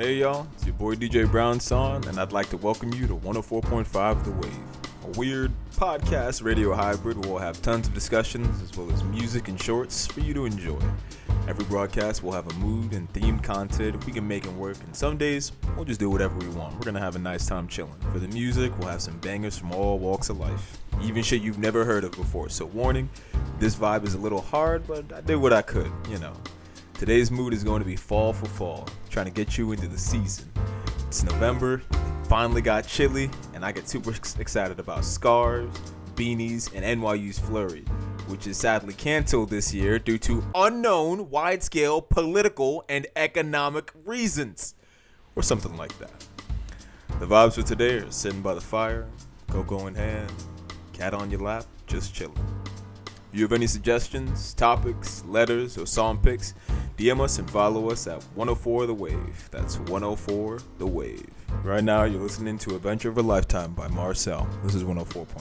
Hey y'all, it's your boy DJ Brown Son, and I'd like to welcome you to 104.5 The Wave, a weird podcast radio hybrid where we'll have tons of discussions as well as music and shorts for you to enjoy. Every broadcast will have a mood and themed content if we can make it work, and some days we'll just do whatever we want. We're gonna have a nice time chilling. For the music, we'll have some bangers from all walks of life, even shit you've never heard of before. So, warning, this vibe is a little hard, but I did what I could, you know. Today's mood is going to be fall for fall, trying to get you into the season. It's November, finally got chilly, and I get super excited about scarves, beanies, and NYU's flurry, which is sadly canceled this year due to unknown wide scale political and economic reasons, or something like that. The vibes for today are sitting by the fire, cocoa in hand, cat on your lap, just chilling. You have any suggestions, topics, letters, or song picks, DM us and follow us at 104 The Wave. That's 104 The Wave. Right now, you're listening to Adventure of a Lifetime by Marcel. This is 104.5.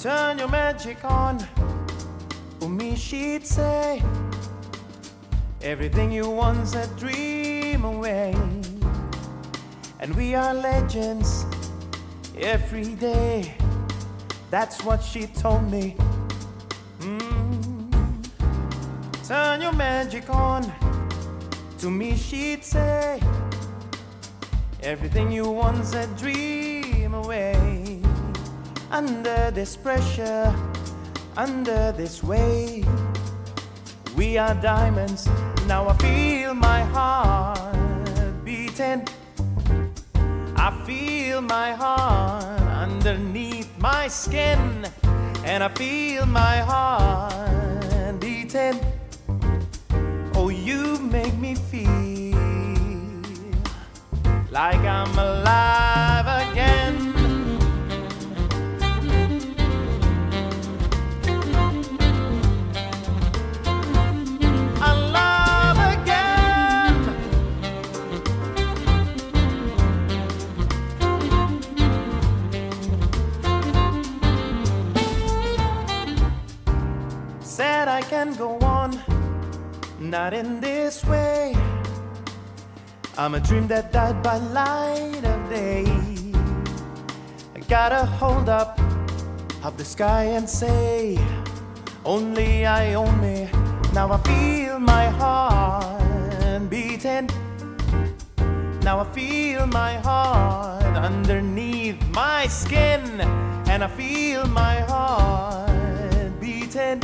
Turn your magic on. For me, she'd say everything you once a dream away. And we are legends every day. That's what she told me. Mm. Turn your magic on. To me, she'd say everything you once a dream away. Under this pressure, under this weight, we are diamonds. Now I feel my heart beating. I feel my heart underneath my skin, and I feel my heart beating. Oh, you make me feel like I'm alive can go on, not in this way. I'm a dream that died by light of day. I gotta hold up of the sky and say, only I own me. Now I feel my heart beating. Now I feel my heart underneath my skin, and I feel my heart beating.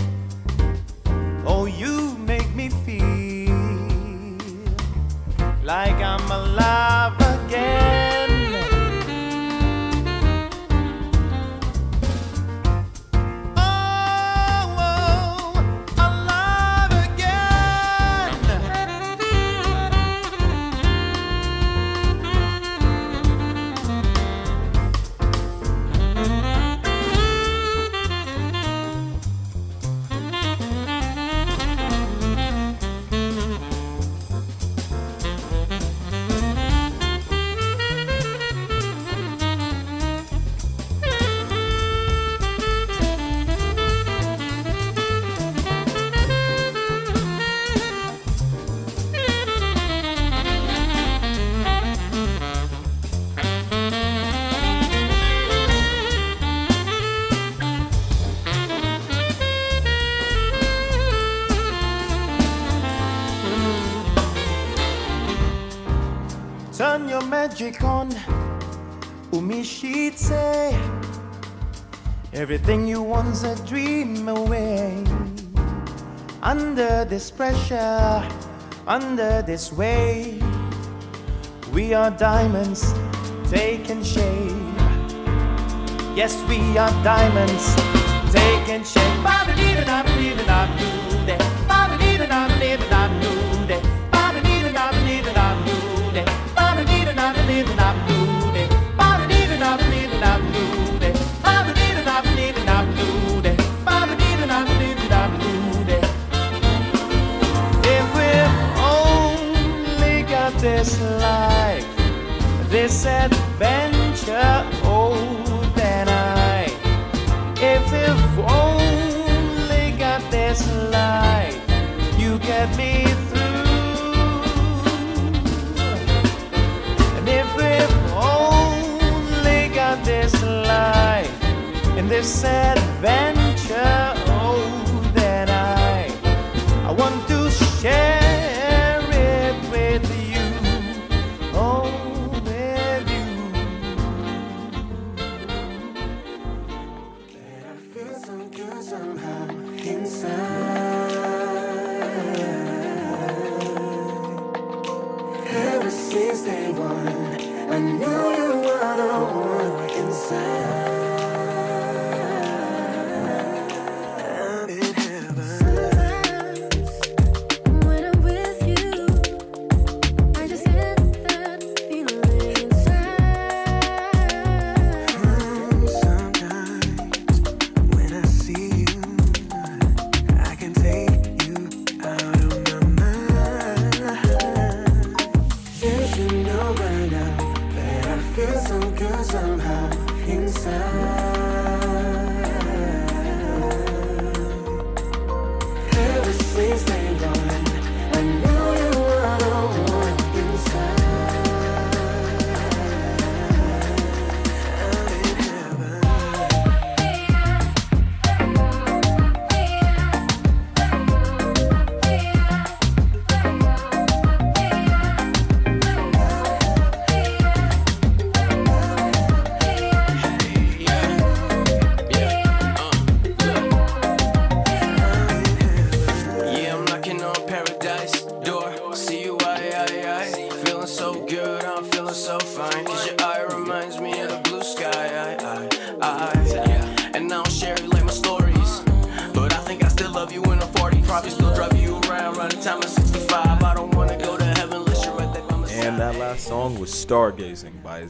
Like I'm alive again. She'd say everything you once a dream away. Under this pressure, under this weight, we are diamonds taking shape. Yes, we are diamonds taking shape. Ba-ba-dee-da-da-ba-dee-da-da-doo-dee. Ba-ba-dee-da-da-ba-dee-da-da-doo-dee. Got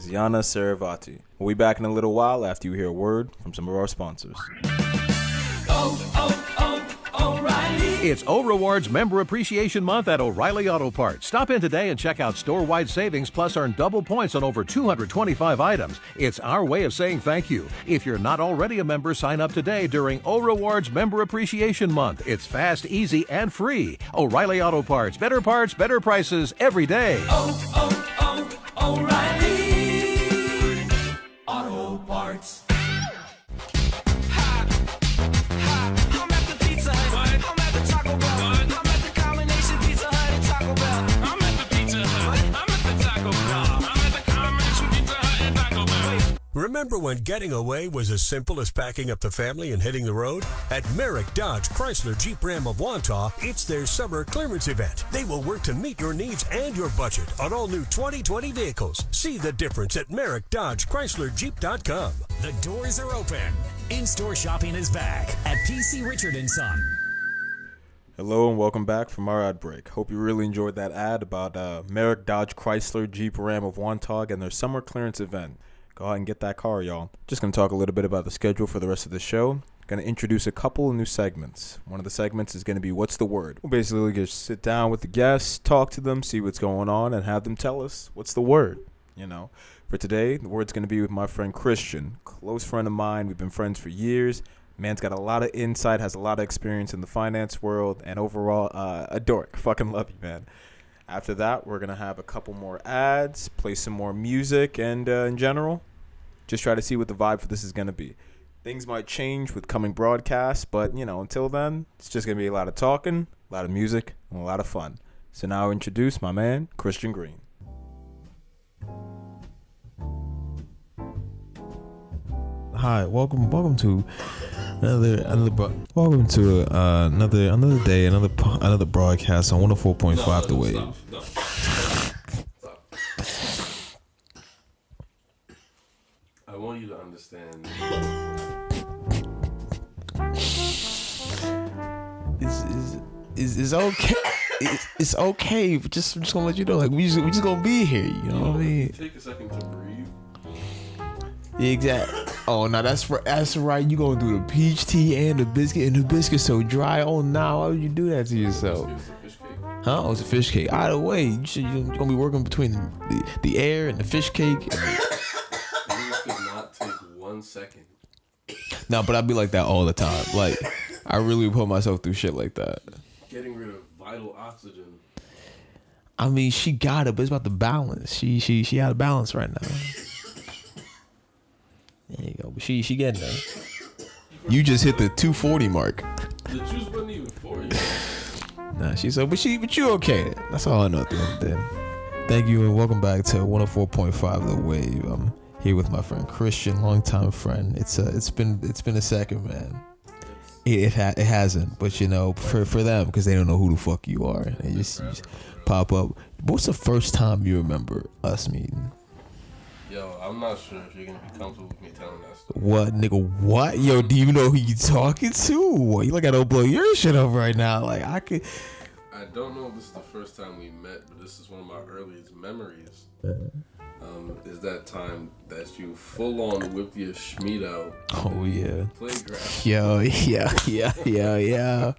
Stargazing by Ziana Saravati. We'll be back in a little while after you hear a word from some of our sponsors. oh It's O Rewards Member Appreciation Month at O'Reilly Auto Parts. Stop in today and check out store wide savings plus earn double points on over 225 items. It's our way of saying thank you. If you're not already a member, sign up today during O Rewards Member Appreciation Month. It's fast, easy, and free. O'Reilly Auto Parts. Better parts, better prices every day. I'm Remember when getting away was as simple as packing up the family and hitting the road? At Merrick Dodge Chrysler Jeep Ram of Wantagh, it's their summer clearance event. They will work to meet your needs and your budget on all new 2020 vehicles. See the difference at Merrick Dodge Chrysler Jeep.com. The doors are open. In-store shopping is back at PC Richard and Son. Hello and welcome back from our ad break. Hope you really enjoyed that ad about uh, Merrick Dodge Chrysler Jeep Ram of Wantagh and their summer clearance event. Go out and get that car, y'all. Just gonna talk a little bit about the schedule for the rest of the show. Gonna introduce a couple of new segments. One of the segments is gonna be What's the Word? We'll basically just sit down with the guests, talk to them, see what's going on, and have them tell us what's the word. You know, for today, the word's gonna be with my friend Christian, close friend of mine. We've been friends for years. Man's got a lot of insight, has a lot of experience in the finance world, and overall, uh, a dork. Fucking love you, man. After that, we're gonna have a couple more ads, play some more music, and uh, in general, just try to see what the vibe for this is gonna be. Things might change with coming broadcasts, but you know, until then, it's just gonna be a lot of talking, a lot of music, and a lot of fun. So now I introduce my man, Christian Green. Hi, welcome, welcome to another another bro- welcome to uh, another another day, another another broadcast on 104.5 The Wave. I want you to understand. It's is is is okay. It's, it's okay. But just I'm just gonna let you know, like we just we just gonna be here. You know what I mean? Take a second to breathe. Yeah, exactly. Oh, now that's for that's right. You gonna do the peach tea and the biscuit, and the biscuit so dry. Oh, now why would you do that to yourself? It's a fish cake. Huh? Oh, it's a fish cake. Either way, you should, you're gonna be working between the, the air and the fish cake. These could not take one second. No, but I'd be like that all the time. Like, I really put myself through shit like that. Getting rid of vital oxygen. I mean, she got it, but it's about the balance. She she she out of balance right now. There you go. But she she getting there. You just hit the 240 mark. The juice wasn't even for you. Nah, she said, but she but you okay. That's all I know at the end of the day. Thank you and welcome back to 104.5 The Wave. I'm here with my friend Christian, longtime friend. It's uh, it's been it's been a second, man. It it, ha- it hasn't, but you know, for for them because they don't know who the fuck you are, they just, just pop up. What's the first time you remember us meeting? Yo, I'm not sure if you're gonna be comfortable with me telling that story. What nigga? What? Yo, do you know who you talking to? What, you like I don't blow your shit up right now? Like I could. I don't know if this is the first time we met, but this is one of my earliest memories. Um, is that time that you full on whipped your schmeat out Oh yeah. playground Yo, yeah, yeah, yeah, yeah.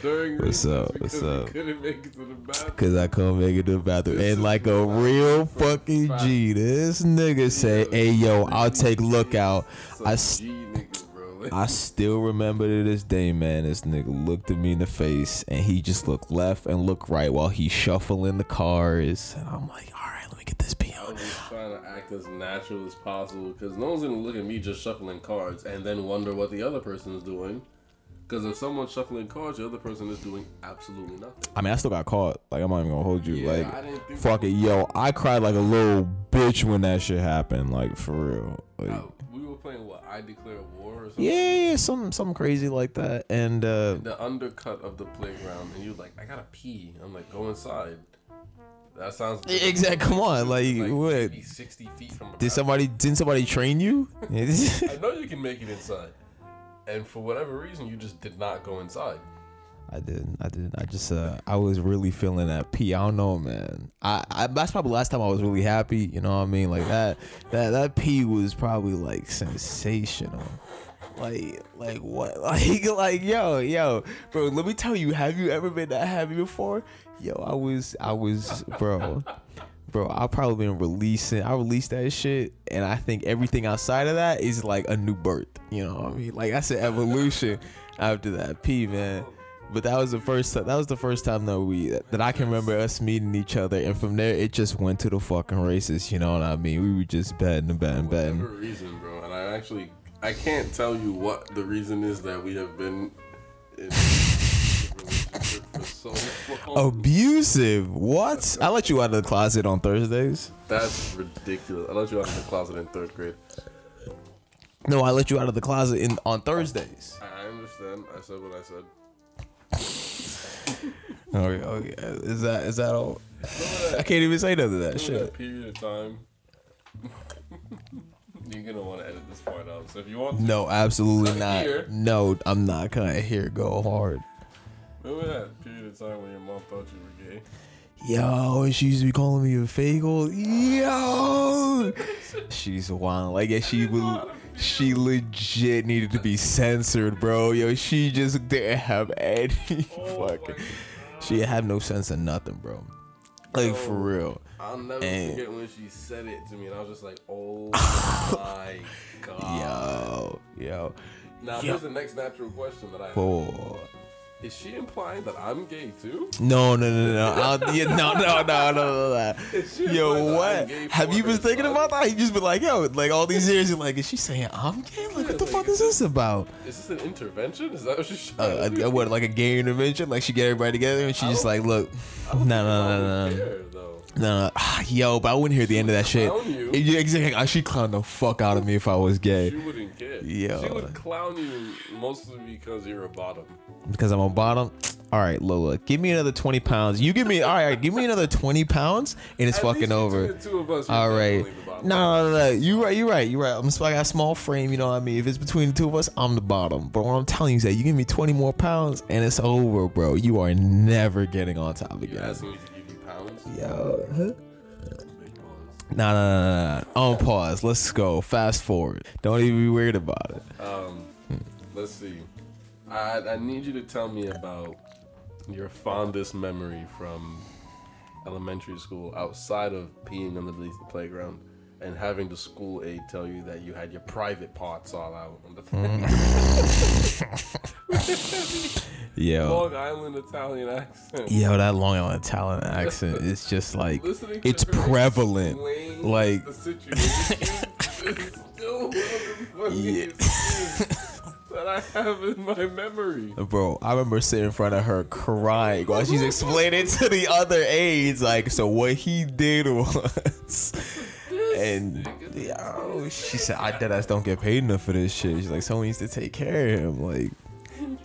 during What's up? What's up? couldn't make it to the bathroom. Cause I couldn't make it to the bathroom. This And like a real fucking. G, this nigga say, "Hey yo, I'll take lookout." I s- G niggas, bro. Like, I still remember to this day, man. This nigga looked at me in the face and he just looked left and looked right while he shuffling the cars. And I'm like, all right, let me get this P I on. was just trying to act as natural as possible because no one's gonna look at me just shuffling cards and then wonder what the other person is doing. Because if someone's shuffling cards, the other person is doing absolutely nothing. I mean, I still got caught. Like, I'm not even gonna hold you. Yeah, like, fuck it, yo. I cried like a little bitch when that shit happened. Like, for real. Like, Uh, we were playing what? I declare war or something. yeah, yeah, something, something crazy like that. And uh, The undercut of the playground, and you're like, I gotta pee. I'm like, go inside. That sounds Exact- come on, like, what? maybe sixty feet from. did somebody didn't somebody train you? I know you can make it inside, and for whatever reason, you just did not go inside. I didn't. I didn't. I just. Uh, I was really feeling that pee. I don't know, man. I, I. That's probably the last time I was really happy. You know what I mean? Like that. That that pee was probably like sensational. Like like what? Like like yo yo, bro. Let me tell you. Have you ever been that happy before? Yo, I was. I was, bro. Bro, I've probably been releasing. I released that shit, and I think everything outside of that is like a new birth. You know what I mean? Like that's an evolution after that p man But that was the first. That was the first time that we that I can remember us meeting each other, and from there it just went to the fucking races. You know what I mean? We were just betting and betting, betting. reason, bro, and I actually I can't tell you what the reason is that we have been in relationship for so long. Abusive? What? I let you out of the closet on Thursdays. That's ridiculous. I let you out of the closet in third grade. No, I let you out of the closet in on Thursdays. I understand. I said what I said. Okay, okay. Is that is that all? I can't even say none of that shit. that period of time, you're gonna want to edit this part out. So if you want, to, No, absolutely Not here. No, I'm not gonna hear go hard. remember that period of time when your mom thought you were gay? Yo, and she used to be calling me a fagel. Yo, she's wild. Like, yeah, she would. She legit needed to be censored, bro. Yo, she just didn't have any Oh fucking. She had no sense of nothing, bro. Like for real. I'll never And- forget when she said it to me, and I was just like, "Oh my god!" Yo, yo, Now Yo. here's the next natural question that I have. Is she implying that I'm gay too? No, no, no, no, no. I'll- yeah, no, no, no, no, no, no. Yo, implying that I'm what? Have you been thinking son? about that? You just been like, yo, like all these years, you're like, is she saying I'm gay? Like, what the fuck is this about? Is this an intervention? Is that what she's Uh, uh, what, like a gay intervention? Like she get everybody together and she just like, look, no, no, no, no, no, care, though. No, no. Yo, but I wouldn't hear the end of that shit. clown you. Yeah, exactly. She clowned the fuck out of me if I was gay. She wouldn't care. Yo. She would clown you mostly because you're a bottom. because I'm a bottom. All right, Lola, give me another twenty pounds. You give me all right, give me another twenty pounds, and it's At fucking over. two of us, you're All right. No, no, no, no. You right. You right. You right. I'm just, I got a small frame. You know what I mean. If it's between the two of us, I'm the bottom. But what I'm telling you is that you give me 20 more pounds and it's over, bro. You are never getting on top again. asking me to you pounds? Yo. Nah, nah, nah, nah. On pause. Let's go. Fast forward. Don't even be weird about it. Um, let's see. I I need you to tell me about your fondest memory from elementary school outside of peeing underneath the playground and having the school aide tell you that you had your private parts all out on the mm. Yo. Long Island Italian accent. Yo, that Long Island Italian accent is just like it's prevalent. Like the situation is still one of the funniest that I have in my memory. Bro, I remember sitting in front of her crying while she's explaining to the other aides, like, so what he did was. And yo, she said, I dead ass don't get paid enough for this shit. She's like, someone needs to take care of him. Like,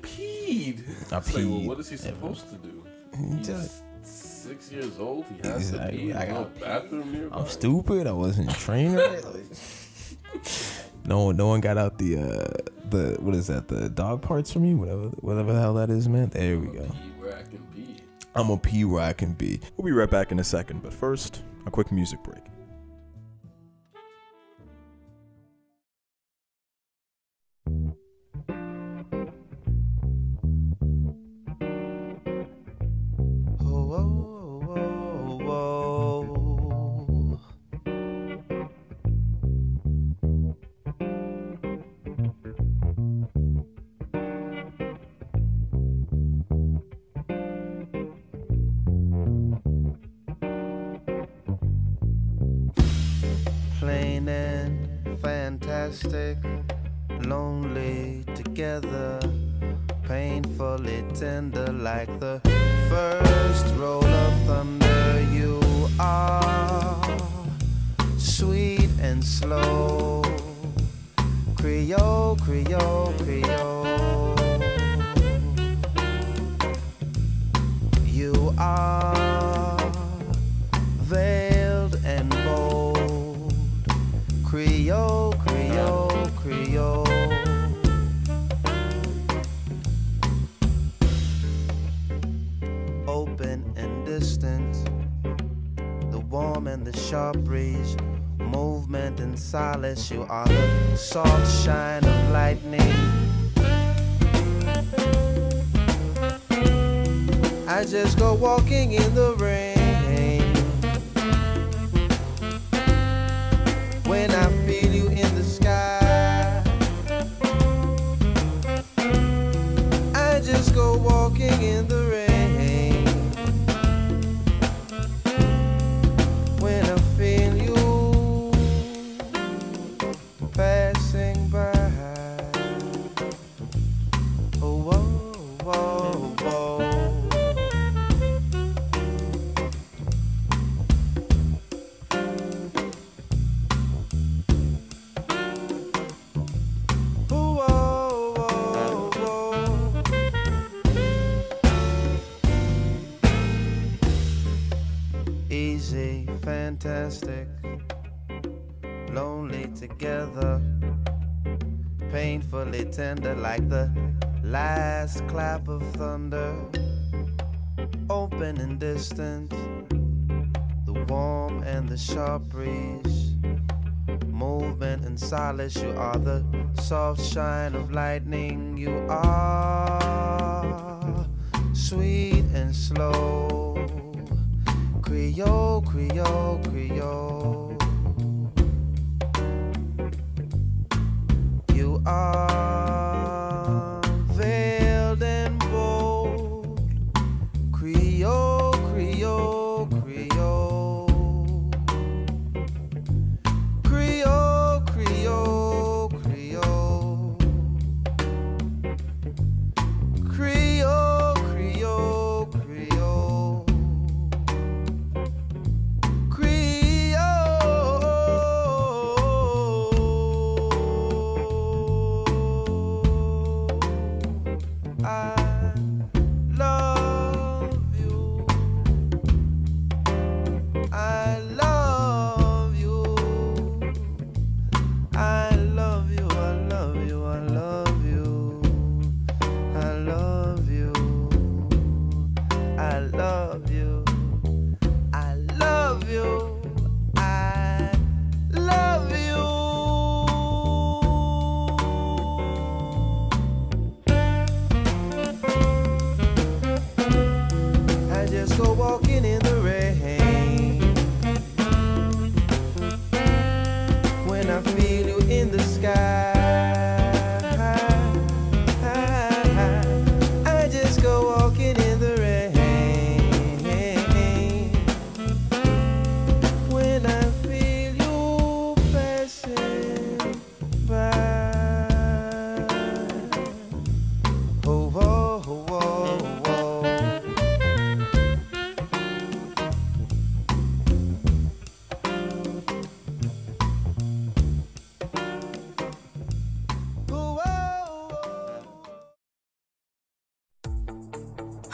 peed. I It's like, well, what is he supposed to do? He's six years old, he has He's to pee I got- bathroom nearby. I'm stupid. I wasn't trained no one, no one got out the uh the what is that? The dog parts for me, whatever, whatever the hell that is, man. There we go. Pee where I can pee. I'm a pee where I can be. We'll be right back in a second, but first, a quick music break. Fantastic, lonely together, painfully tender like the first roll of thunder. You are sweet and slow, Creole, Creole, Creole. You are veiled and bold, Creole, sharp breeze, movement and silence. You are the soft shine of lightning. I just go walking in the rain. When I like the last clap of thunder, open and distant, the warm and the sharp breeze movement and solace. You are the soft shine of lightning. You are sweet and slow. Creole, Creole, Creole.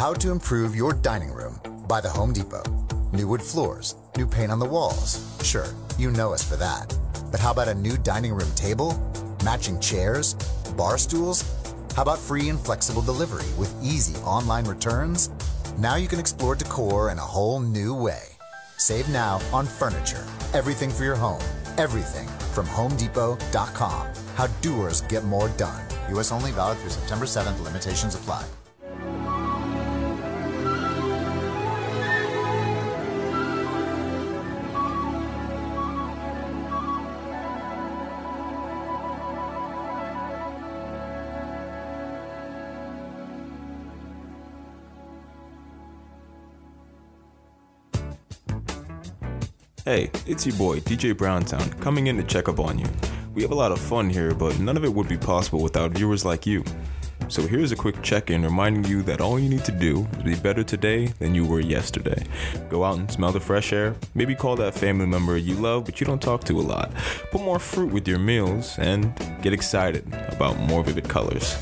How to improve your dining room By the Home Depot. New wood floors, new paint on the walls. Sure, you know us for that. But how about a new dining room table? Matching chairs? Bar stools? How about free and flexible delivery with easy online returns? Now you can explore decor in a whole new way. Save now on furniture. Everything for your home. Everything from HomeDepot.com. How doers get more done. U.S. only valid through September 7th. Limitations apply. Hey, it's your boy, DJ Browntown, coming in to check up on you. We have a lot of fun here, but none of it would be possible without viewers like you. So here's a quick check in reminding you that all you need to do is be better today than you were yesterday. Go out and smell the fresh air, maybe call that family member you love but you don't talk to a lot. Put more fruit with your meals, and get excited about more vivid colors.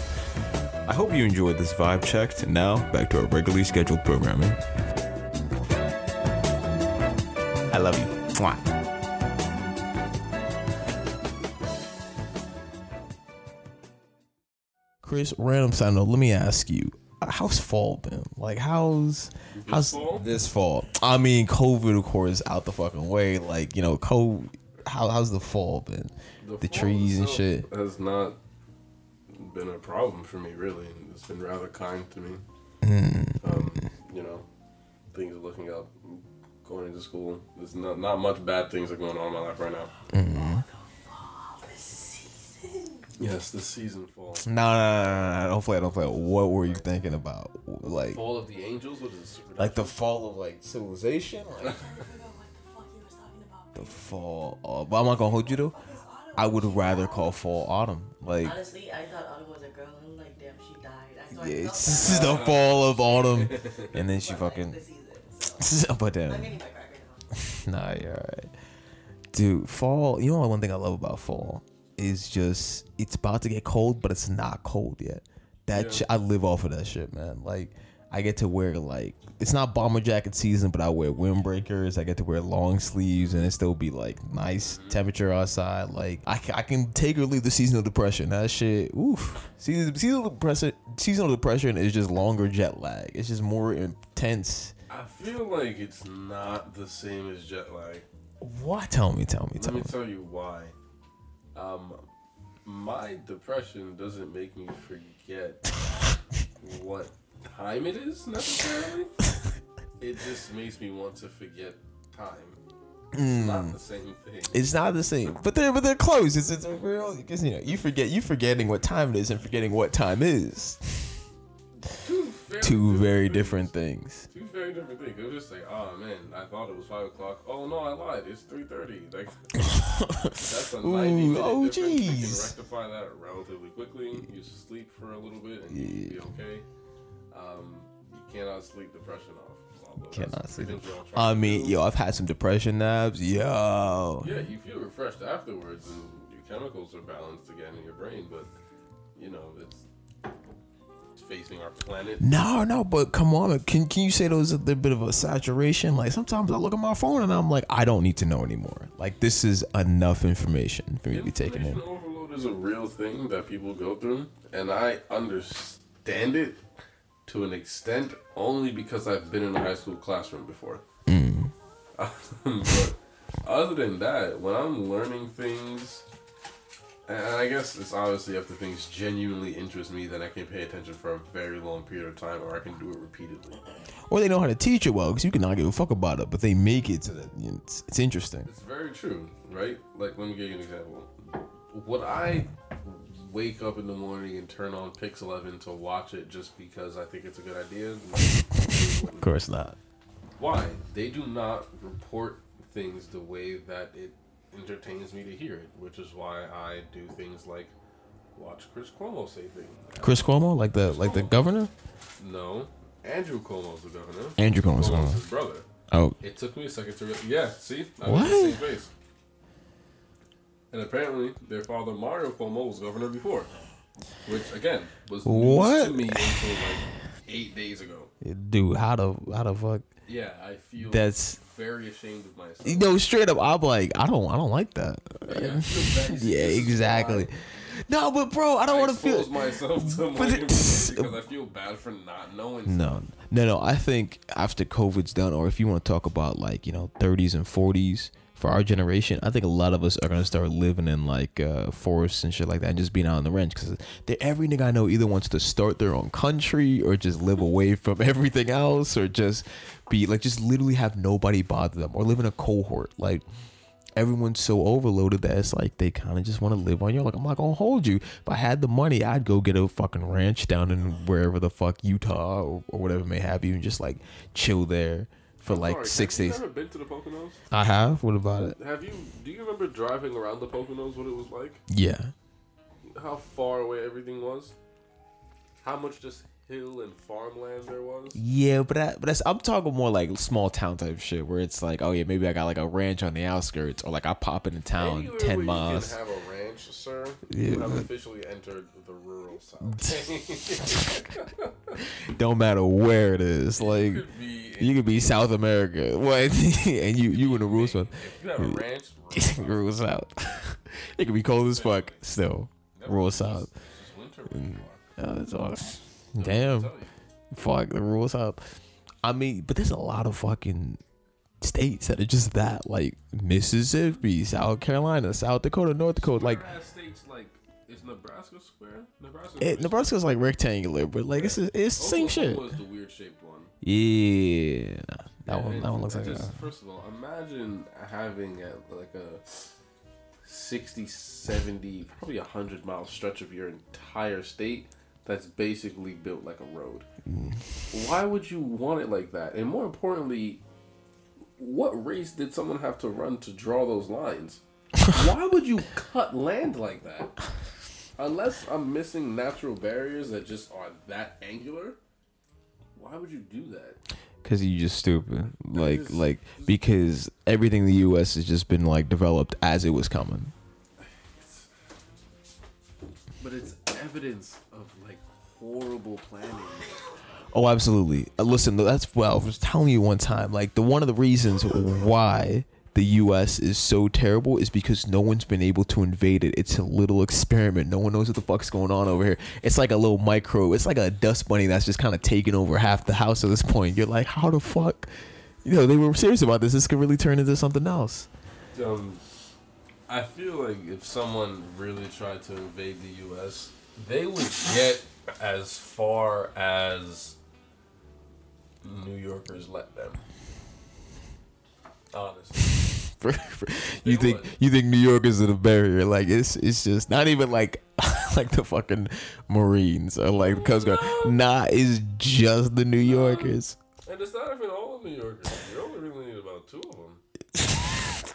I hope you enjoyed this vibe check, and now back to our regularly scheduled programming. I love you. Mwah. Chris, random side note. Let me ask you, how's fall been? Like, how's how's fall? this fall? I mean, COVID, of course, out the fucking way. Like, you know, COVID. How how's the fall been? The, fall trees and shit. has not been a problem for me really. It's been rather kind to me. Mm. Um, you know, things are looking up. Going into school, there's not not much bad things are going on in my life right now. Mm. Yes, the season fall. No, no, no, no, no, don't play it, don't play it. What were you thinking about? Like, Fall of the Angels. What is it? like the fall of like civilization? Like What the fuck you were talking about. The fall. Of, but I'm not gonna hold you though. I would rather call fall autumn. Like, Honestly, I thought Autumn was a girl. I'm like, damn, she died. I yeah, this is the fall of autumn, and then she fucking. but then, nah, you're alright, dude. Fall. You know what? One thing I love about fall is just it's about to get cold, but it's not cold yet. That Yeah. shit, I live off of that shit, man. Like. I get to wear like it's not bomber jacket season, but I wear windbreakers. I get to wear long sleeves, and it still be like nice mm-hmm. temperature outside. Like I, I can take or leave the seasonal depression. That shit, oof. Season, seasonal depression, seasonal depression is just longer jet lag. It's just more intense. I feel like it's not the same as jet lag. What? Tell me, tell me, tell me Let me. tell you why. Um, my depression doesn't make me forget what time it is necessarily. it just makes me want to forget time. It's not Mm. the same thing. It's not the same, but they're but they're close. It's it's a real because you know you forget you forgetting what time it is and forgetting what time is. Two very different things. Two very different things. It was just like, oh man, I thought it was five o'clock. Oh no, I lied. It's three thirty. Like that's a Ooh, minute oh, difference. You can jeez. rectify that relatively quickly. You sleep for a little bit and you'll be okay. Um, you cannot sleep depression off. although Cannot sleep. things we're all trying I mean, yo, I've had some depression naps. Yo, Yeah, you feel refreshed afterwards, and your chemicals are balanced again in your brain. But you know, it's facing our planet. No, no, but come on. Can can you say there was a little bit of a saturation? Like sometimes I look at my phone and I'm like, I don't need to know anymore. Like this is enough information for me to be taking in. Information overload is a real thing that people go through, and I understand it to an extent only because I've been in a high school classroom before. Mm. but other than that, when I'm learning things, and I guess it's obviously if the things genuinely interest me, then I can pay attention for a very long period of time, or I can do it repeatedly. Or they know how to teach it well because you cannot give a fuck about it, but they make it so that you know, it's, it's interesting. It's very true, right? Like, let me give you an example. Would I wake up in the morning and turn on Pix 11 to watch it just because I think it's a good idea? Of course not. Why? They do not report things the way that it entertains me to hear it, which is why I do things like watch Chris Cuomo say things. Chris Cuomo, like the like the governor. No, Andrew Cuomo's the governor. Andrew Cuomo's Cuomo's governor. his brother. Oh. It took me a second to. Re- yeah, see, I What? the same face. And apparently, their father Mario Cuomo was governor before, which again was news What? to me until like eight days ago. Dude, how the how the fuck? Yeah, I feel That's- very ashamed of myself. You know, straight up, I'm like, I don't, I don't like that. Bad. yeah, exactly. No, but bro, I don't want to feel. myself to it- because I feel bad for not knowing. No, no, no. I think after COVID's done, or if you want to talk about like you know 30s and 40s for our generation, I think a lot of us are gonna start living in like uh, forests and shit like that, and just being out on the ranch because every nigga I know either wants to start their own country or just live away from everything else, or just be like just literally have nobody bother them, or live in a cohort like everyone's so overloaded that it's like they kind of just want to live on you. Like I'm not gonna hold you. If I had the money, I'd go get a fucking ranch down in wherever the fuck Utah or, or whatever may have you, and just like chill there for like Sorry, six have days. You ever been to the Poconos? I have. What about it? Have you? Do you remember driving around the Poconos? What it was like? Yeah. How far away everything was? How much just hill and farmland there was? Yeah, but that, but that's I'm talking more like small town type shit where it's like, oh yeah, maybe I got like a ranch on the outskirts, or like I pop into town Anywhere ten miles. You can have a sir. Yeah, you have officially entered the rural south. Don't matter where it is. Like you could be South America, what? and you you in the rules one. you have a ranch, rural South. it could be cold as fuck. Still, rural South. Uh, that's all. Damn. Fuck the rural South. I mean, but there's a lot of fucking states that are just that, like Mississippi, South Carolina, South Dakota, North Dakota. Like, states like is Nebraska square? Nebraska. it, Nebraska's like rectangular, but like it's it's the same shit. was the weird shaped one. Yeah, that Yeah, one that one looks like just, a, First of all, imagine having a, like a 60, 70, probably a 100 mile stretch of your entire state that's basically built like a road. Mm. Why would you want it like that? And more importantly, what race did someone have to run to draw those lines? Why would you cut land like that? Unless I'm missing natural barriers that just are that angular, why would you do that? Cause you're just stupid, like like because everything in the U.S. has just been like developed as it was coming. But it's evidence of like horrible planning. Oh, absolutely. Uh, Listen, that's well. I was telling you one time, like the one of the reasons why the U.S. is so terrible is because no one's been able to invade it. It's a little experiment. No one knows what the fuck's going on over here. It's like a little micro. It's like a dust bunny that's just kind of taking over half the house at this point. You're like, how the fuck? You know, they were serious about this. This could really turn into something else. Um, I feel like if someone really tried to invade the U.S., they would get as far as New Yorkers let them. Honestly. you think you think New Yorkers are the barrier? Like it's it's just not even like like the fucking Marines or like the Coast Guard. Nah, it's just the New Yorkers. And it's not even all New Yorkers. You only really need about two of them.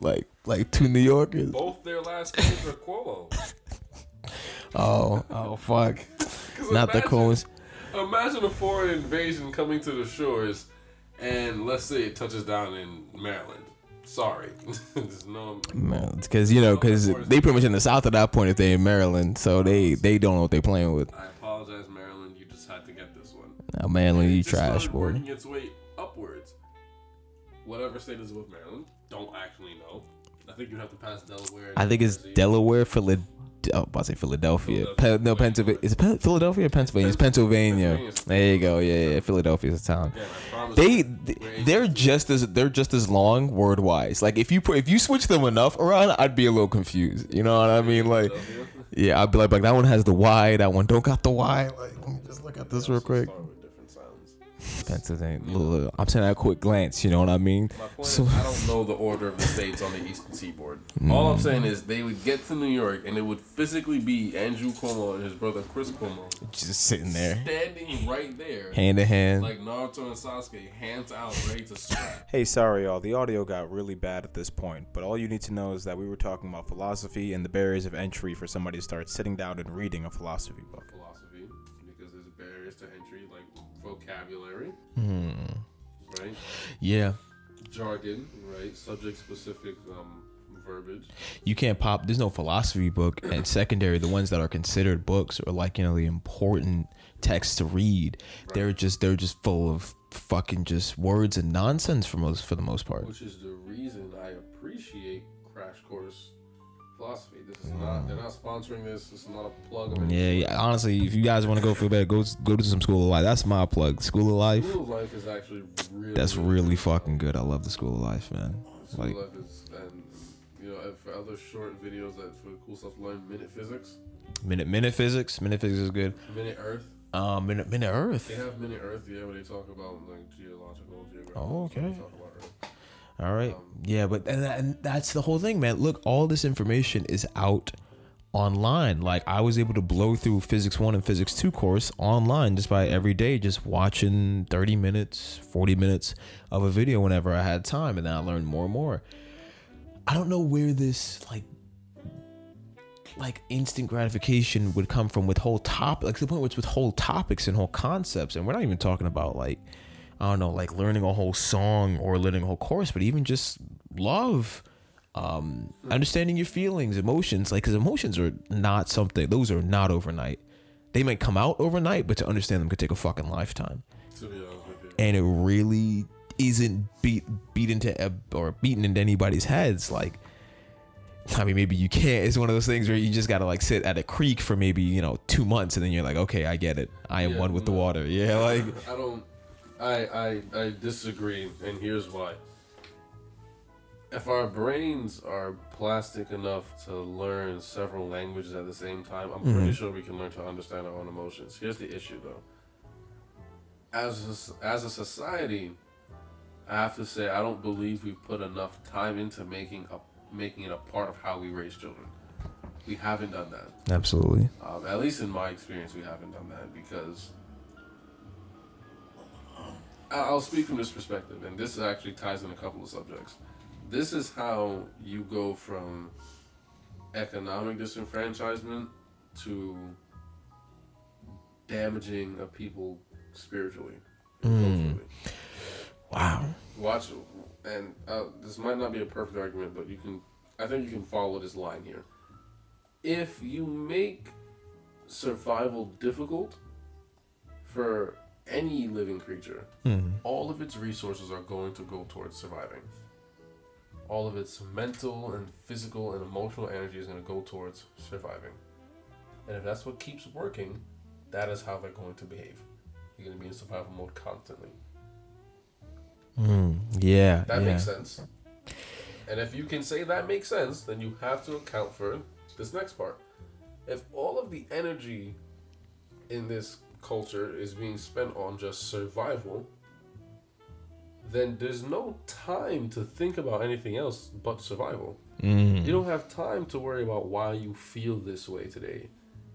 Like like two New Yorkers. Both their last names are Cuomo. Oh oh fuck! Not the imagine- coolest. Imagine a foreign invasion coming to the shores, and let's say it touches down in Maryland. Sorry, there's no. Because you know, because they pretty much in the South at that point if they're in Maryland, so they they don't know what they're playing with. I apologize, Maryland. You just had to get this one. Now, Maryland, you trash boy. Working its way upwards. Whatever state is with Maryland, don't actually know. I think you have to pass Delaware. I think it's Delaware, Philadelphia. Oh, about to say Philadelphia. Pe- no, Pennsylvania. Is it Philadelphia or Pennsylvania? It's Pennsylvania. There you go. Yeah, yeah. Philadelphia's a town. They they're just as they're just as long word wise. Like if you put if you switch them enough around, I'd be a little confused. You know what I mean? Like, yeah, I'd be like, like that one has the Y, that one don't got the Y. Like, let me just look at this real quick. Pennsylvania. Little- I'm saying that quick glance. You know what I mean? My point So- is, I don't know the order of the states on the eastern seaboard. All I'm Mm. saying is they would get to New York, and it would physically be Andrew Cuomo and his brother Chris Cuomo just sitting there. standing right there, Hand in hand. like Naruto and Sasuke, hands out, ready to scrap. Hey, sorry, y'all. The audio got really bad at this point, but all you need to know is that we were talking about philosophy and the barriers of entry for somebody to start sitting down and reading a philosophy book. Vocabulary, Hmm. right? Yeah. Jargon, right? Subject specific um, verbiage. you can't pop there's no philosophy book and secondary the ones that are considered books or like you know the important texts to read they're just they're just full of fucking just words and nonsense for most for the most part. Which is the reason I appreciate Crash Course Philosophy. This is not, they're not sponsoring this. This is not a plug of Yeah, yeah. Honestly, if you guys want to go feel better, go go to some School of Life. That's my plug. School of Life. School of Life is actually really That's really fucking good. I love the School of Life, man. School Like, of Life is, and you know, and for other short videos that for cool stuff learn, Minute Physics, minute minute physics. Minute physics is good. Minute Earth. Um, minute minute Earth. They have Minute Earth, yeah, where they talk about like geological, geographical. Oh, okay. Talk about Earth. All right. Um, yeah, but and, that, and that's the whole thing, man. Look, all this information is out online. Like I was able to blow through physics 1 and physics 2 course online just by every day just watching 30 minutes, 40 minutes of a video whenever I had time and then I learned more and more. I don't know where this like like instant gratification would come from with whole top like the point where it's with whole topics and whole concepts and we're not even talking about like I don't know like learning a whole song or learning a whole course but even just love um understanding your feelings emotions like because emotions are not something those are not overnight they might come out overnight but to understand them could take a fucking lifetime To be honest with you. and it really isn't beat beat into or beaten into anybody's heads like I mean, maybe you can't. It's one of those things where you just gotta like sit at a creek for maybe you know two months, and then you're like, okay, I get it. I am Yeah, one with the water. Yeah, like I don't. I I I disagree, and here's why. If our brains are plastic enough to learn several languages at the same time, I'm pretty Mhm. sure we can learn to understand our own emotions. Here's the issue, though. As a, as a society, I have to say I don't believe we put enough time into making a making it a part of how we raise children. We haven't done that. absolutely. Um, at least in my experience, we haven't done that because I'll speak from this perspective, and this actually ties in a couple of subjects. This is how you go from economic disenfranchisement to damaging a people spiritually. Mm. Wow. Watch, and uh, this might not be a perfect argument, but you can. I think you can follow this line here. If you make survival difficult for any living creature, Mhm. all of its resources are going to go towards surviving. All of its mental and physical and emotional energy is going to go towards surviving. And if that's what keeps working, that is how they're going to behave. You're going to be in survival mode constantly. Mm, yeah, That yeah. makes sense. And if you can say that makes sense, then you have to account for this next part. If all of the energy in this culture is being spent on just survival, then there's no time to think about anything else but survival. Mm. You don't have time to worry about why you feel this way today.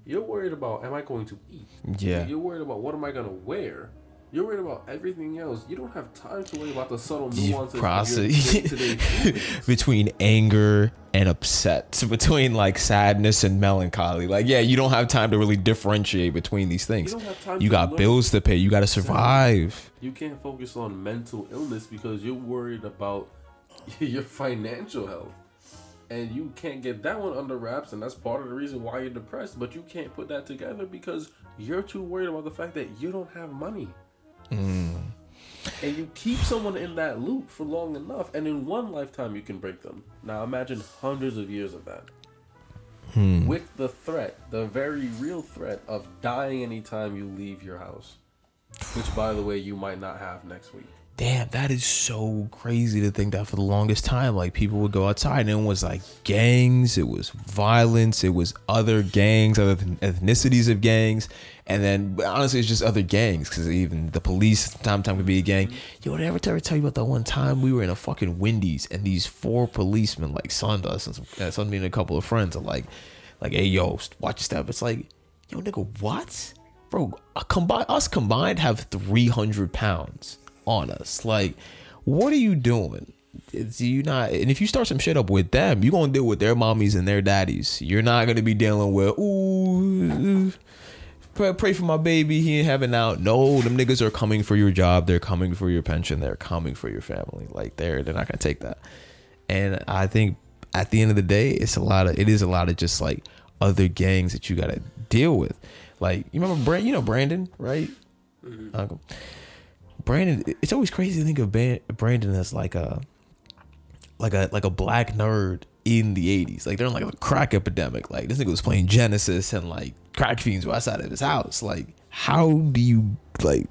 You're worried about am I going to eat? Yeah. You're worried about what am I going to wear? You're worried about everything else. You don't have time to worry about the subtle You nuances of your process between anger and upset, so between like sadness and melancholy. Like, yeah, you don't have time to really differentiate between these things. don't have time You to got learn. bills to pay. You got to survive. You can't focus on mental illness because you're worried about your financial health. And you can't get that one under wraps, and that's part of the reason why you're depressed. But you can't put that together because you're too worried about the fact that you don't have money. Mm. And you keep someone in that loop for long enough, and in one lifetime you can break them. Now imagine hundreds of years of that. Hmm. With the threat, the very real threat of dying anytime you leave your house. Which, by the way, you might not have next week. Damn, that is so crazy to think that for the longest time, like people would go outside and it was like gangs, it was violence, it was other gangs, other th- ethnicities of gangs, and then honestly, it's just other gangs because even the police time time could be a gang. Yo, did I ever, ever tell you about that one time we were in a fucking Wendy's and these four policemen like sunned us and some, uh, me and a couple of friends are like, like, hey yo, watch your step. It's like, yo, nigga, what? Bro, combine us combined have three hundred pounds on us. Like, what are you doing? It's you not, and if you start some shit up with them, you're gonna deal with their mommies and their daddies. You're not gonna be dealing with ooh. Pray, pray for my baby. He ain't having out. No, them niggas are coming for your job. They're coming for your pension. They're coming for your family. Like they're they're not gonna take that. And I think at the end of the day, it's a lot of it is a lot of just like other gangs that you gotta deal with. Like you remember Brand, you know Brandon, right? Mm-hmm. Uncle. Brandon. It's always crazy to think of Brandon as like a like a like a black nerd in the 80s. Like during like a crack epidemic. Like this nigga was playing Genesis and like crack fiends were outside of his house. Like how do you like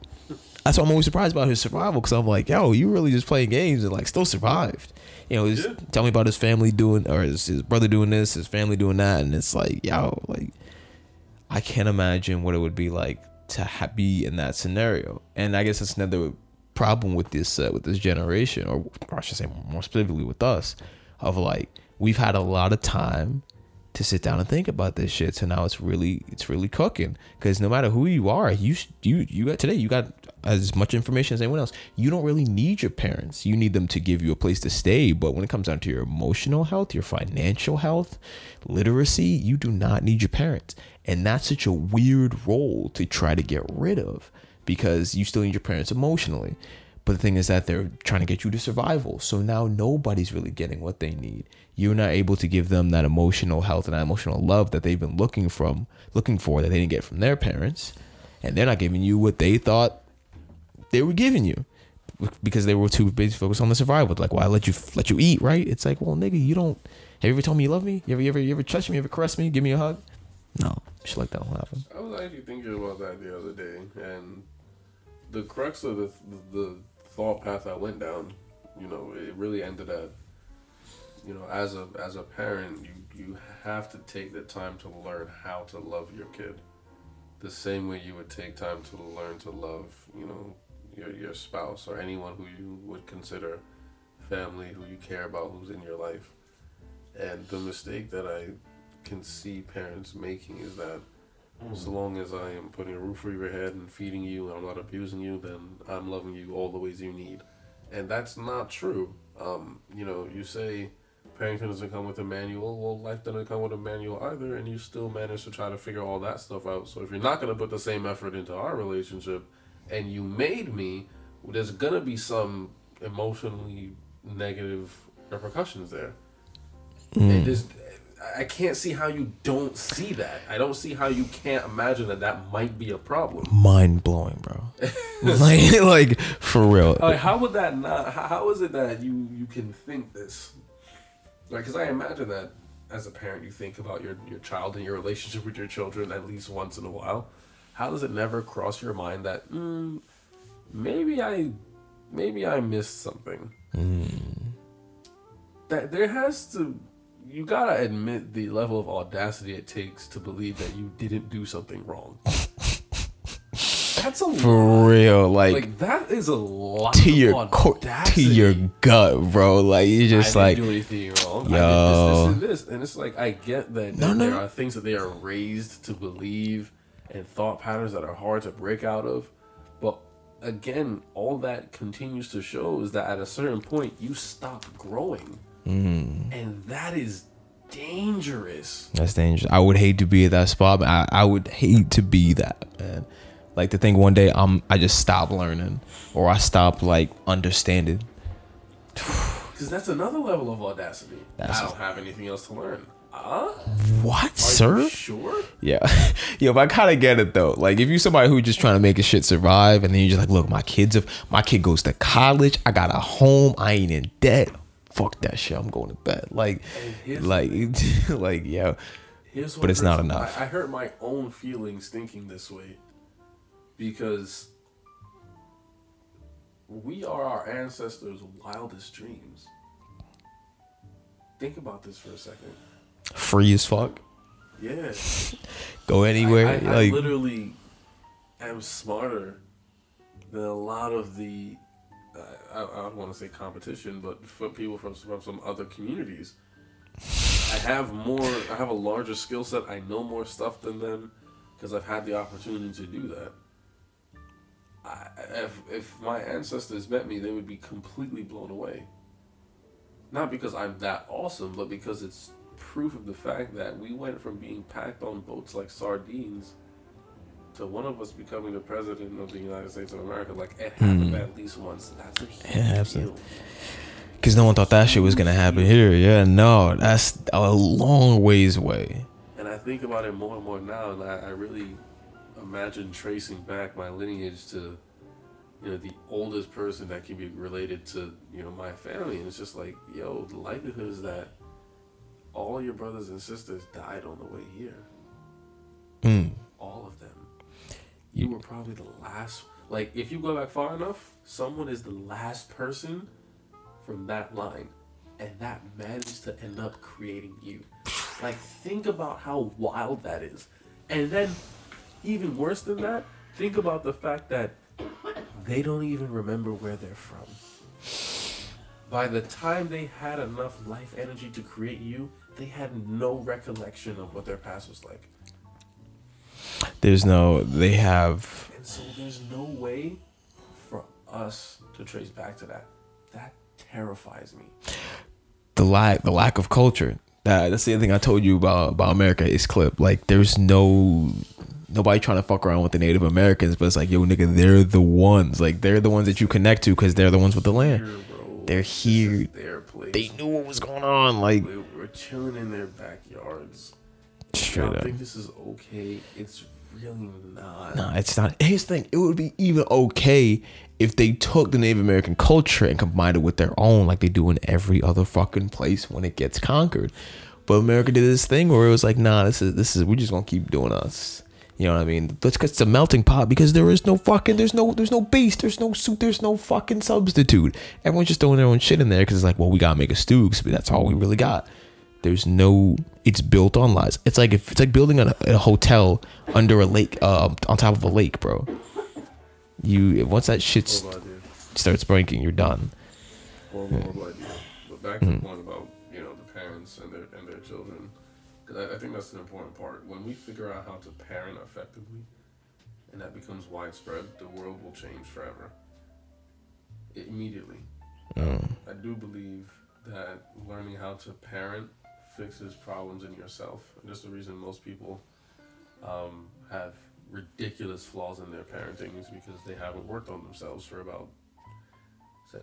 that's why I'm always surprised about his survival because I'm like, yo, you really just playing games and like still survived. You know, just tell me about his family doing or his, his brother doing this, his family doing that, and it's like, yo, like I can't imagine what it would be like to ha- be in that scenario. And I guess that's another problem with this uh, with this generation, or, or I should say more specifically with us, of like we've had a lot of time to sit down and think about this shit. So now it's really it's really cooking because no matter who you are, you you you got today you got as much information as anyone else. You don't really need your parents. You need them to give you a place to stay. But when it comes down to your emotional health, your financial health, literacy, you do not need your parents. And that's such a weird role to try to get rid of because you still need your parents emotionally. But the thing is that they're trying to get you to survival. So now nobody's really getting what they need. You're not able to give them that emotional health and that emotional love that they've been looking from looking for that they didn't get from their parents. And they're not giving you what they thought they were giving you because they were too busy focused on the survival. Like, well, I let you let you eat, right? It's like, well, nigga, you don't. Have you ever told me you love me? You ever, you ever, you ever touch me? You ever caress me? Give me a hug? No, shit like that don't happen. I was actually thinking about that the other day, and the crux of the the thought path I went down, you know, it really ended at, you know, as a as a parent, you you have to take the time to learn how to love your kid, the same way you would take time to learn to love, you know, your your spouse or anyone who you would consider family, who you care about, who's in your life. And the mistake that I can see parents making is that so long as I am putting a roof over your head and feeding you and I'm not abusing you, then I'm loving you all the ways you need. And that's not true. Um, you know, you say parenting doesn't come with a manual. Well, life doesn't come with a manual either, and you still manage to try to figure all that stuff out. So if you're not going to put the same effort into our relationship and you made me, there's to be some emotionally negative repercussions there. Hmm. It just, I can't see how you don't see that. I don't see how you can't imagine that that might be a problem. Mind blowing, bro. like, like for real. Like, how would that not? How, how is it that you you can think this? Like, because I imagine that as a parent, you think about your your child and your relationship with your children at least once in a while. How does it never cross your mind that mm, maybe I maybe I missed something? That there has to. You gotta admit the level of audacity it takes to believe that you didn't do something wrong. That's a lot. For real, like, Like that is a lot to of your co- to your gut, bro. Like you just I like, do anything wrong. I did this, this, and this, and it's like I get that, No, no. there are things that they are raised to believe and thought patterns that are hard to break out of, but again, all that continues to show is that at a certain point you stop growing, mm, and that is dangerous. that's dangerous. I would hate to be at that spot. Man. I, I would hate to be that, man. Like to think one day I'm I just stop learning or I stop like understanding. Because that's another level of audacity. That's- I don't have anything else to learn. What, sir? Sure? Yeah, yeah, but I kind of get it though. Like, if you somebody who just trying to make a shit survive, and then you're just like, look, my kids, have, my kid goes to college, I got a home, I ain't in debt. Fuck that shit. I'm going to bed. Like, like, like, yeah. Here's But it's not enough. I, I hurt my own feelings thinking this way because we are our ancestors' wildest dreams. Think about this for a second. Free as fuck. Yeah. Go anywhere. I, I, I like, literally am smarter than a lot of the. I, I, I don't want to say competition, but for people from, from some other communities. I have more. I have a larger skill set. I know more stuff than them because I've had the opportunity to do that. I, if if my ancestors met me, they would be completely blown away. Not because I'm that awesome, but because it's proof of the fact that we went from being packed on boats like sardines to one of us becoming the president of the United States of America. Like it happened Hmm. at least once. That's a huge Yeah, absolutely. deal. Because no one thought that shit was gonna happen here. Yeah, no, that's a long ways away. And I think about it more and more now, and I, I really imagine tracing back my lineage to you know, the oldest person that can be related to, you know, my family. And it's just like, yo, the likelihood is that all your brothers and sisters died on the way here. Mm. All of them. You were probably the last. Like, if you go back far enough, someone is the last person from that line. And that managed to end up creating you. Like, think about how wild that is. And then, even worse than that, think about the fact that they don't even remember where they're from. By the time they had enough life energy to create you, they had no recollection of what their past was like. There's no. They have. And so there's no way for us to trace back to that. That terrifies me. the lack the lack of culture. That that's the other thing I told you about about America is clip. Like there's no nobody trying to fuck around with the Native Americans, but it's like yo nigga, they're the ones. Like they're the ones that you connect to because they're the ones with the land. They're here. Their place. They knew what was going on. Like were chilling in their backyards. Straight Y'all up. think this is okay? It's really not. Nah, it's not. Here's the thing: it would be even okay if they took the Native American culture and combined it with their own, like they do in every other fucking place when it gets conquered. But America did this thing where it was like, nah, this is this is we're just gonna keep doing us. You know what I mean? Let's get a melting pot because there is no fucking there's no there's no base, there's no soup, there's no fucking substitute. Everyone's just throwing their own shit in there because it's like, well, we gotta make a stew because that's all we really got. There's no. It's built on lies. It's like if it's like building a, a hotel under a lake, uh, on top of a lake, bro. You once that shit s- Horrible idea. starts breaking, you're done. Horrible, horrible idea. But back to Mhm. the point about you know the parents and their and their children, because I, I think that's an important part. When we figure out how to parent effectively, and that becomes widespread, the world will change forever. Immediately. Mm. I do believe that learning how to parent fixes problems in yourself. And just the reason most people um, have ridiculous flaws in their parenting is because they haven't worked on themselves for about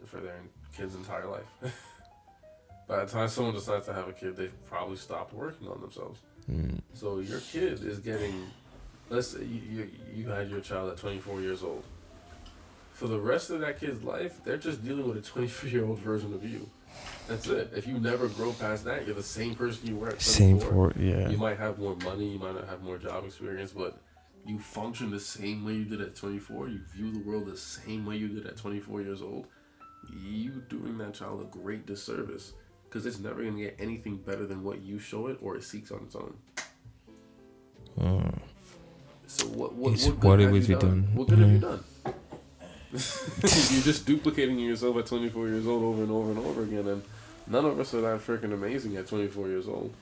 for their kid's entire life. By the time someone decides to have a kid, they've probably stopped working on themselves. Mm. So your kid is getting, let's say you, you, you had your child at 24 years old. For the rest of that kid's life, they're just dealing with a 24 year old version of you. That's it. If you never grow past that, you're the same person you were at 24. Same for- yeah. You might have more money, you might not have more job experience, but you function the same way you did at 24. You view the world the same way you did at 24 years old. You doing that child a great disservice because it's never going to get anything better than what you show it or it seeks on its own. Mm. So what what, It's what, good what have you done? done. What good have you done? You're just duplicating yourself at 24 years old over and over and over again, and none of us are that freaking amazing at 24 years old.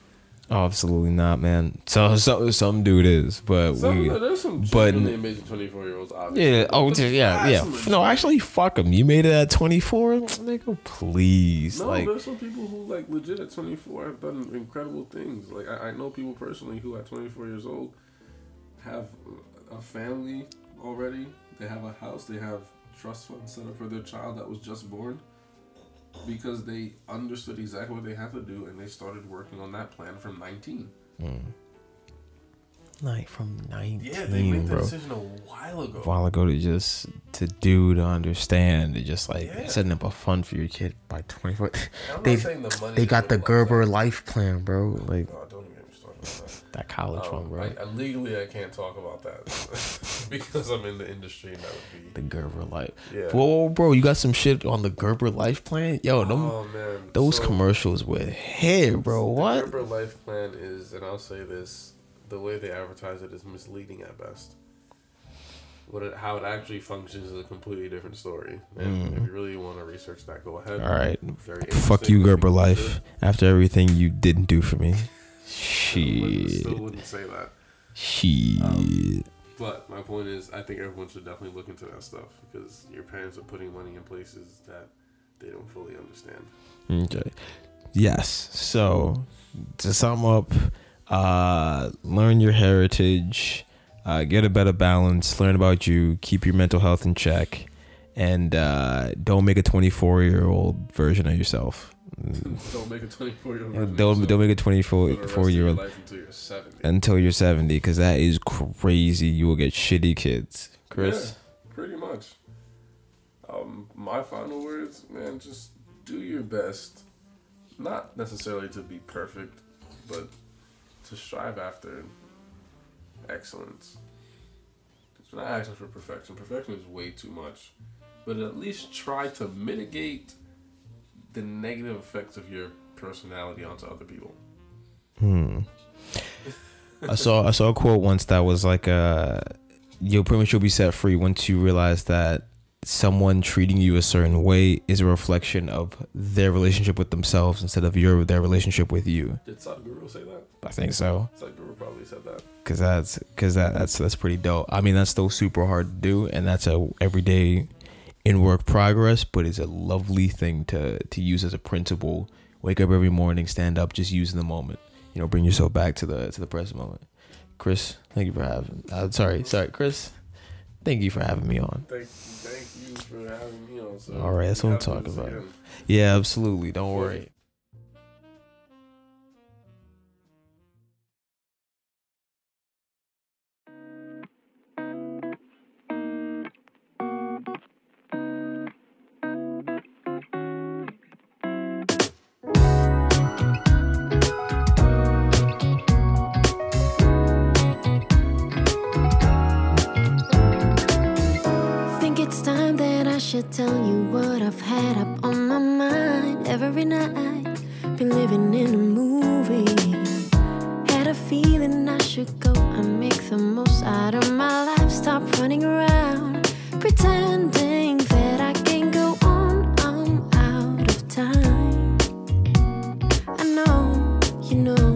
Oh, absolutely not, man. So, so some dude is, but Some, we, there's some but amazing 24 year olds, obviously. yeah, oh yeah, yeah. No, actually, fuck him. You made it at 24, nigga. Please, No, like, there's some people who like legit at 24 have done incredible things. Like I, I know people personally who at 24 years old have a family already. They have a house. They have trust fund set up for their child that was just born because they understood exactly what they had to do and they started working on that plan from 19. mm. like from 19, Yeah, they made that bro. decision a while ago. A while ago to just to do to understand to just like Yeah. setting up a fund for your kid by 24. I'm They not saying the money they got the Gerber life plan, bro. Like Oh, don't even get me started on that. college Um, one, bro. I, I legally I can't talk about that because I'm in the industry and that would be the Gerber life. Yeah. Whoa, bro, you got some shit on the Gerber life plan? Yo, them, Oh, man. those So- commercials with hair, bro. what? The? Gerber Life Plan is, and I'll say this: the way they advertise it is misleading at best. What it, how it actually functions is a completely different story. And Mm. if you really want to research that, go ahead. All right. Fuck you. Gerber life. After everything you didn't do for me. I Shit. still wouldn't say that. Shit. But my point is, I think everyone should definitely look into that stuff because your parents are putting money in places that they don't fully understand. Okay. Yes. So to sum up, uh, learn your heritage, uh, get a better balance, learn about you, keep your mental health in check, and uh, don't make a 24 year old version of yourself. Don't make a 24 year old. Don't don't make a 24 four year old until you're 70. until you're 70 because that is crazy. You will get shitty kids. Chris. Yeah, pretty much. Um, my final words, man, just do your best. Not necessarily to be perfect, but to strive after excellence. It's not asking for perfection. Perfection is way too much. But at least try to mitigate the negative effects of your personality onto other people. Hmm. I saw I saw a quote once that was like, uh, "You'll pretty much you'll be set free once you realize that someone treating you a certain way is a reflection of their relationship with themselves instead of your their relationship with you." Did Sadhguru say that? I think so. Sadhguru probably said that. Cause that's cause that that's that's pretty dope. I mean, that's still super hard to do, and that's a everyday in work progress, but it's a lovely thing to to use as a principle. Wake up every morning, stand up, just use the moment. You know, bring yourself back to the to the present moment. Chris, thank you for having. Uh, sorry, sorry, Chris. Thank you for having me on. Thank, thank you for having me on. So All right, that's what I'm we have to talking about. again. Yeah, absolutely. Don't worry. Should tell you what I've had up on my mind every night. Been living in a movie. Had a feeling I should go and make the most out of my life. Stop running around, pretending that I can go on. I'm out of time. I know, you know,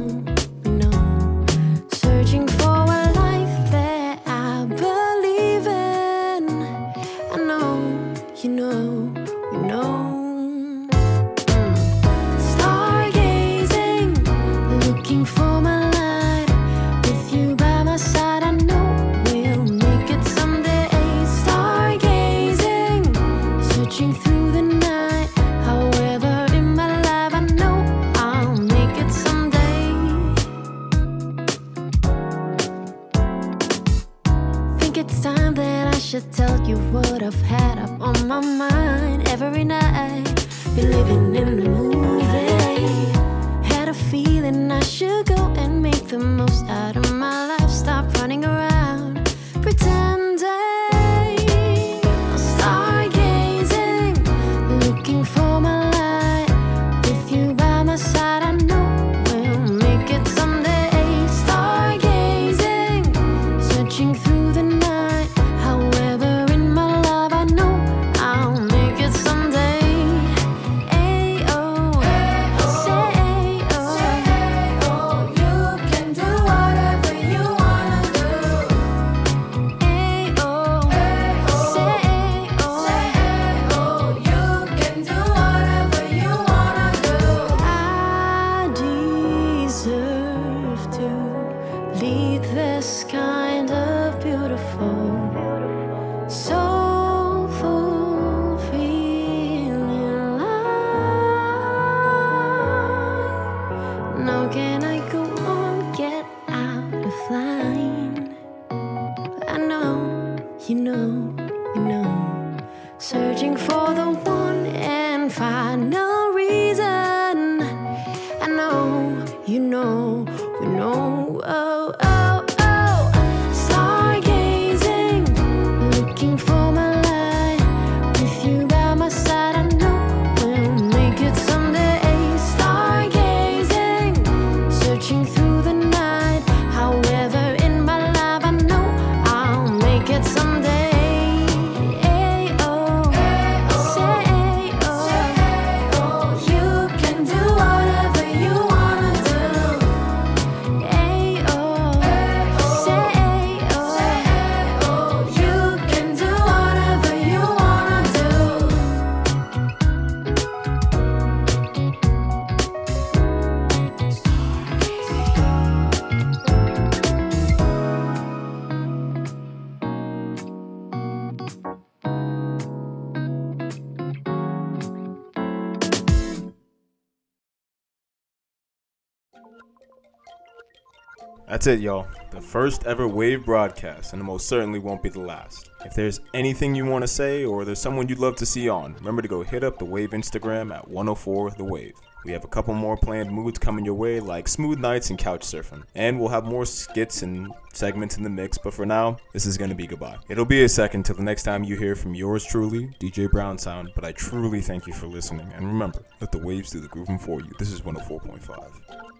That's it, y'all. The first ever Wave broadcast, and it most certainly won't be the last. If there's anything you want to say or there's someone you'd love to see on, remember to go hit up the Wave Instagram at 104 The Wave. We have a couple more planned moods coming your way, like smooth nights and couch surfing. And we'll have more skits and segments in the mix, but for now, this is gonna be goodbye. It'll be a second till the next time you hear from yours truly, DJ Brown Sound, but I truly thank you for listening. And remember, let the waves do the grooving for you. This is 104.5.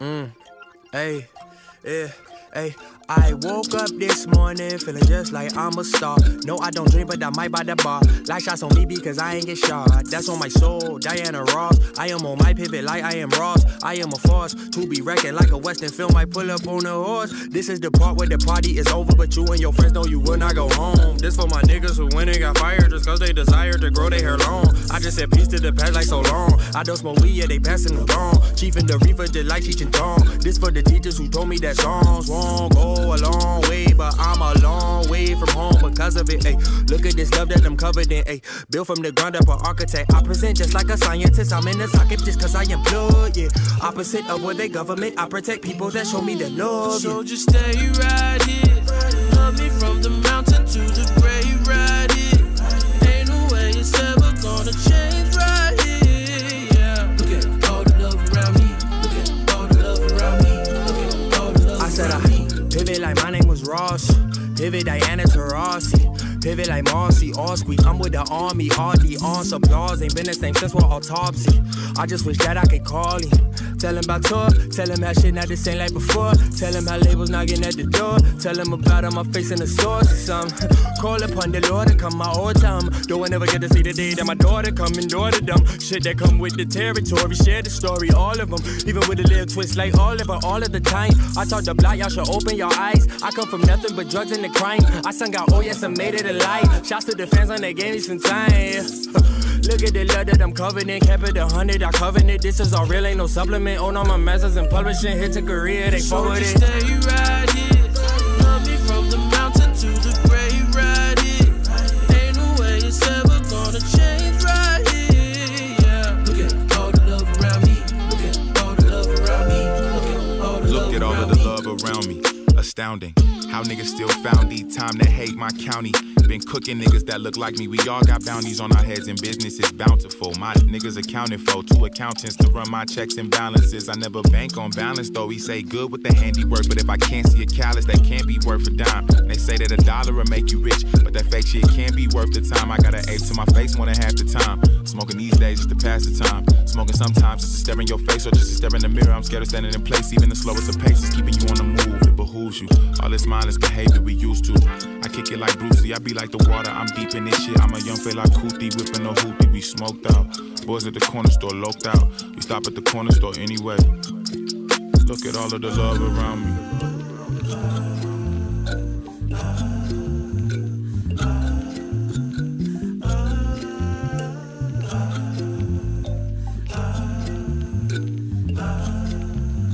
Mm. Hey, yeah, hey. I woke up this morning feeling just like I'm a star. No, I don't drink, but I might buy the bar. Like shots on me because I ain't get shot. That's on my soul, Diana Ross. I am on my pivot like I am Ross. I am a force to be reckoned like a Western film. I pull up on a horse. This is the part where the party is over, but you and your friends know you will not go home. This for my niggas who went and got fired just cause they desire to grow their hair long. I just said peace to the past like so long. I don't smoke weed, yeah, they passing wrong. Chief and the reefer just like teaching tongue. This for the teachers who told me that songs won't go a long way, but I'm a long way from home because of it. Ay, look at this love that I'm covered in. Ay, built from the ground up, an architect. I present just like a scientist. I'm in the socket just cause I am blood, yeah. Opposite of what they government, I protect people that show me the love. So just stay right here. Love me from Ross. Pivot Diana Taurasi. Pivot like Marcy Osque. I'm with the army, hardly on applause. Ain't been the same since what autopsy. I just wish that I could call him. Tell him about tour. Tell him how shit not the same like before. Tell him how labels knocking at the door. Tell him about how my face in the source something. Call upon the Lord to come my old time. Don't ever get to see the day that my daughter come and daughter them. Shit that come with the territory. Share the story, all of them. Even with a little twist like Oliver, all of the time. I talk the block, y'all should open your eyes. I come from nothing but drugs and the crime. I sung out, oh yes, I made it alive. Shouts to the fans on they gave me some time. Look at the love that I'm covered in, kept it a hundred, I covered it. This is all real, ain't no supplement. Own all my masters and publishing, hit to Korea, they So forward it. stay right here. Love me from the mountain to the grave right here. Ain't no way it's ever gonna change right here. Yeah. Look at all the love around me. Look at all the love around me. Look at all the Look love at all around of the love around me. Astounding. How niggas still found the time to hate my county. Been cooking niggas that look like me. We all got bounties on our heads and business is bountiful. My niggas accounted for. Two accountants to run my checks and balances. I never bank on balance though. We say good with the handiwork. But if I can't see a callus, that can't be worth a dime. They say that a dollar will make you rich. But that fake shit can't be worth the time. I got an ape to my face more than half the time. Smoking these days just to pass the time. Smoking sometimes just to stare in your face or just to stare in the mirror. I'm scared of standing in place. Even the slowest of paces keeping you on the move. Behooves you. All this mindless behavior we used to. I kick it like Bruce Lee. I be like the water. I'm deep in this shit. I'm a young Fela Kuti whipping a hoopty. We smoked out. Boys at the corner store loped out. We stop at the corner store anyway. Look at all of the love around me.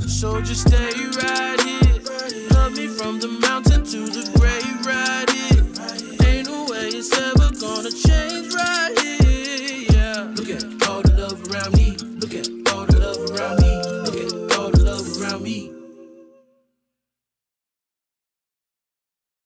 So just stay right